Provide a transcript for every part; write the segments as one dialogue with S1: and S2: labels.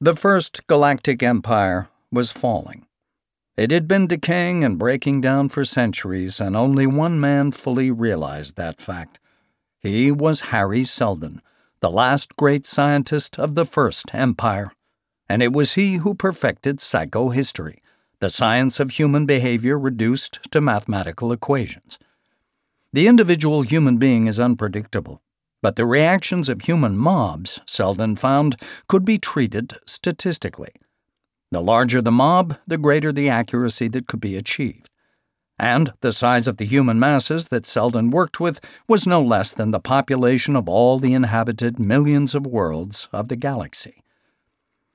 S1: The first galactic empire was falling. It had been decaying and breaking down for centuries, and only one man fully realized that fact. He was Hari Seldon, the last great scientist of the First Empire, and it was he who perfected psychohistory, the science of human behavior reduced to mathematical equations. The individual human being is unpredictable, but the reactions of human mobs, Seldon found, could be treated statistically. The larger the mob, the greater the accuracy that could be achieved. And the size of the human masses that Seldon worked with was no less than the population of all the inhabited millions of worlds of the galaxy.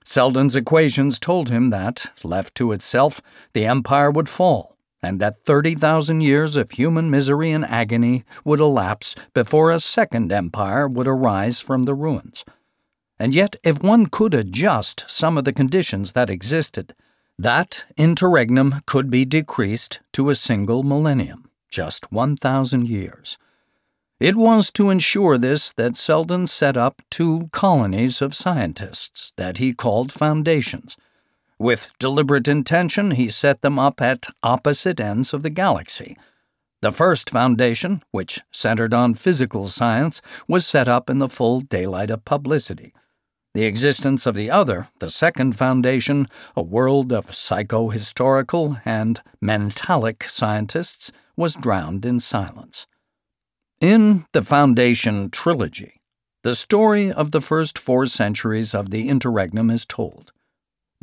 S1: Seldon's equations told him that, left to itself, the empire would fall and that 30,000 years of human misery and agony would elapse before a second empire would arise from the ruins. And yet, if one could adjust some of the conditions that existed, that interregnum could be decreased to a single millennium, just 1,000 years. It was to ensure this that Seldon set up two colonies of scientists that he called foundations with deliberate intention, he set them up at opposite ends of the galaxy. The first foundation, which centered on physical science, was set up in the full daylight of publicity. The existence of the other, the second foundation, a world of psychohistorical and mentalic scientists, was drowned in silence. In the Foundation trilogy, the story of the first four centuries of the interregnum is told.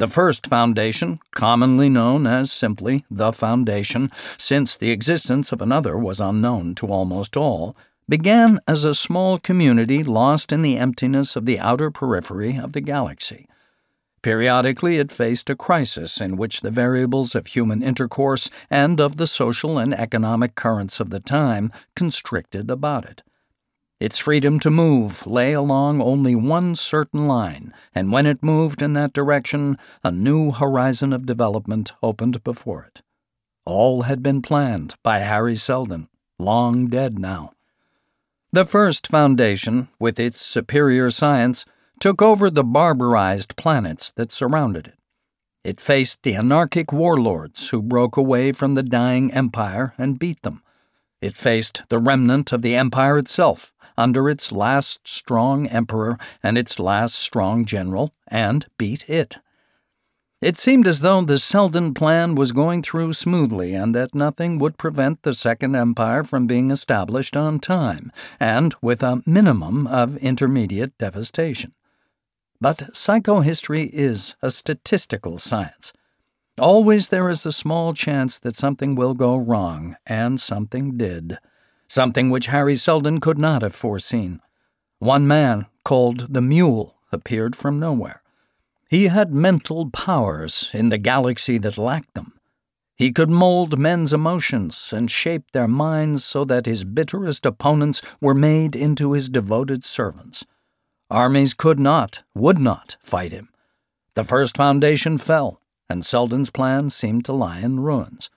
S1: The first foundation, commonly known as simply the Foundation, since the existence of another was unknown to almost all, began as a small community lost in the emptiness of the outer periphery of the galaxy. Periodically, it faced a crisis in which the variables of human intercourse and of the social and economic currents of the time constricted about it. Its freedom to move lay along only one certain line, and when it moved in that direction, a new horizon of development opened before it. All had been planned by Hari Seldon, long dead now. The first foundation, with its superior science, took over the barbarized planets that surrounded it. It faced the anarchic warlords who broke away from the dying empire and beat them. It faced the remnant of the empire itself, under its last strong emperor and its last strong general and beat it. It seemed as though the Seldon plan was going through smoothly and that nothing would prevent the Second Empire from being established on time and with a minimum of intermediate devastation. But psychohistory is a statistical science. Always there is a small chance that something will go wrong, and something did something which Hari Seldon could not have foreseen. One man, called the Mule, appeared from nowhere. He had mental powers in the galaxy that lacked them. He could mold men's emotions and shape their minds so that his bitterest opponents were made into his devoted servants. Armies could not, would not, fight him. The first foundation fell, and Seldon's plan seemed to lie in ruins.